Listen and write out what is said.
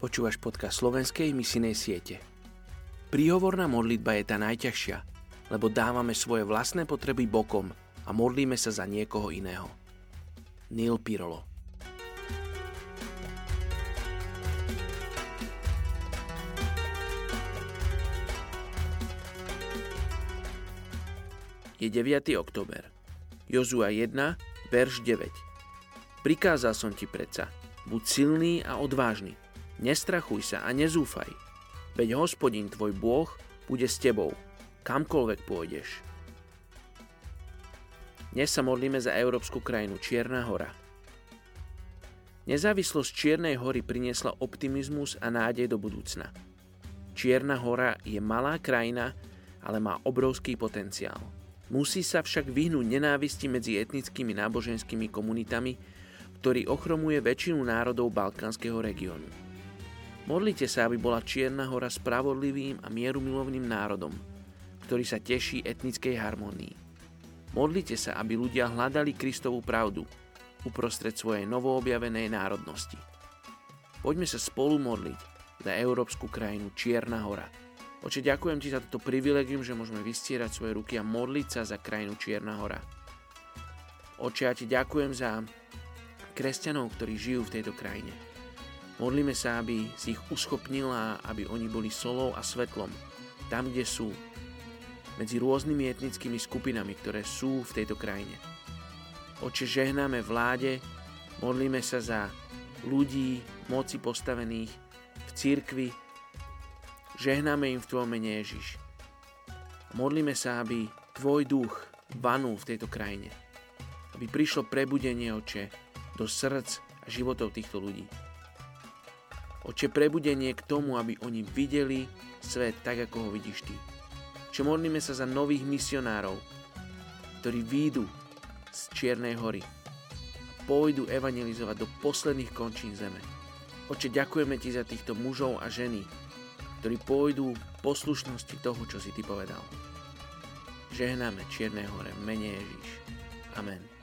Počúvaš podcast slovenskej misinej siete. Príhovorná modlitba je tá najťažšia, lebo dávame svoje vlastné potreby bokom a modlíme sa za niekoho iného. Neil Pirolo Je 9. október. Jozua 1, verš 9. Prikázal som ti predsa, buď silný a odvážny, Nestrachuj sa a nezúfaj, veď hospodin tvoj Bôh bude s tebou, kamkoľvek pôjdeš. Dnes sa modlíme za európsku krajinu Čierna hora. Nezávislosť Čiernej hory priniesla optimizmus a nádej do budúcna. Čierna hora je malá krajina, ale má obrovský potenciál. Musí sa však vyhnúť nenávisti medzi etnickými náboženskými komunitami, ktorý ochromuje väčšinu národov balkánskeho regiónu. Modlite sa, aby bola Čierna hora spravodlivým a mierumilovným národom, ktorý sa teší etnickej harmonii. Modlite sa, aby ľudia hľadali Kristovú pravdu uprostred svojej novoobjavenej národnosti. Poďme sa spolu modliť za európsku krajinu Čierna hora. Oče, ďakujem ti za toto privilegium, že môžeme vystierať svoje ruky a modliť sa za krajinu Čierna hora. Oče, ja ti ďakujem za kresťanov, ktorí žijú v tejto krajine. Modlíme sa, aby si ich uschopnil a aby oni boli solou a svetlom tam, kde sú, medzi rôznymi etnickými skupinami, ktoré sú v tejto krajine. Oče, žehnáme vláde, modlíme sa za ľudí, moci postavených v církvi, žehnáme im v Tvojom mene Ježiš. Modlíme sa, aby Tvoj duch vanul v tejto krajine. Aby prišlo prebudenie, Oče, do srdc a životov týchto ľudí. Oče, prebudenie k tomu, aby oni videli svet tak, ako ho vidíš Ty. Čo modlíme sa za nových misionárov, ktorí výjdu z Čiernej hory a pôjdu evangelizovať do posledných končín zeme. Oče, ďakujeme Ti za týchto mužov a ženy, ktorí pôjdu poslušnosti toho, čo si Ty povedal. Žehnáme Čiernej hore, mene Ježíš. Amen.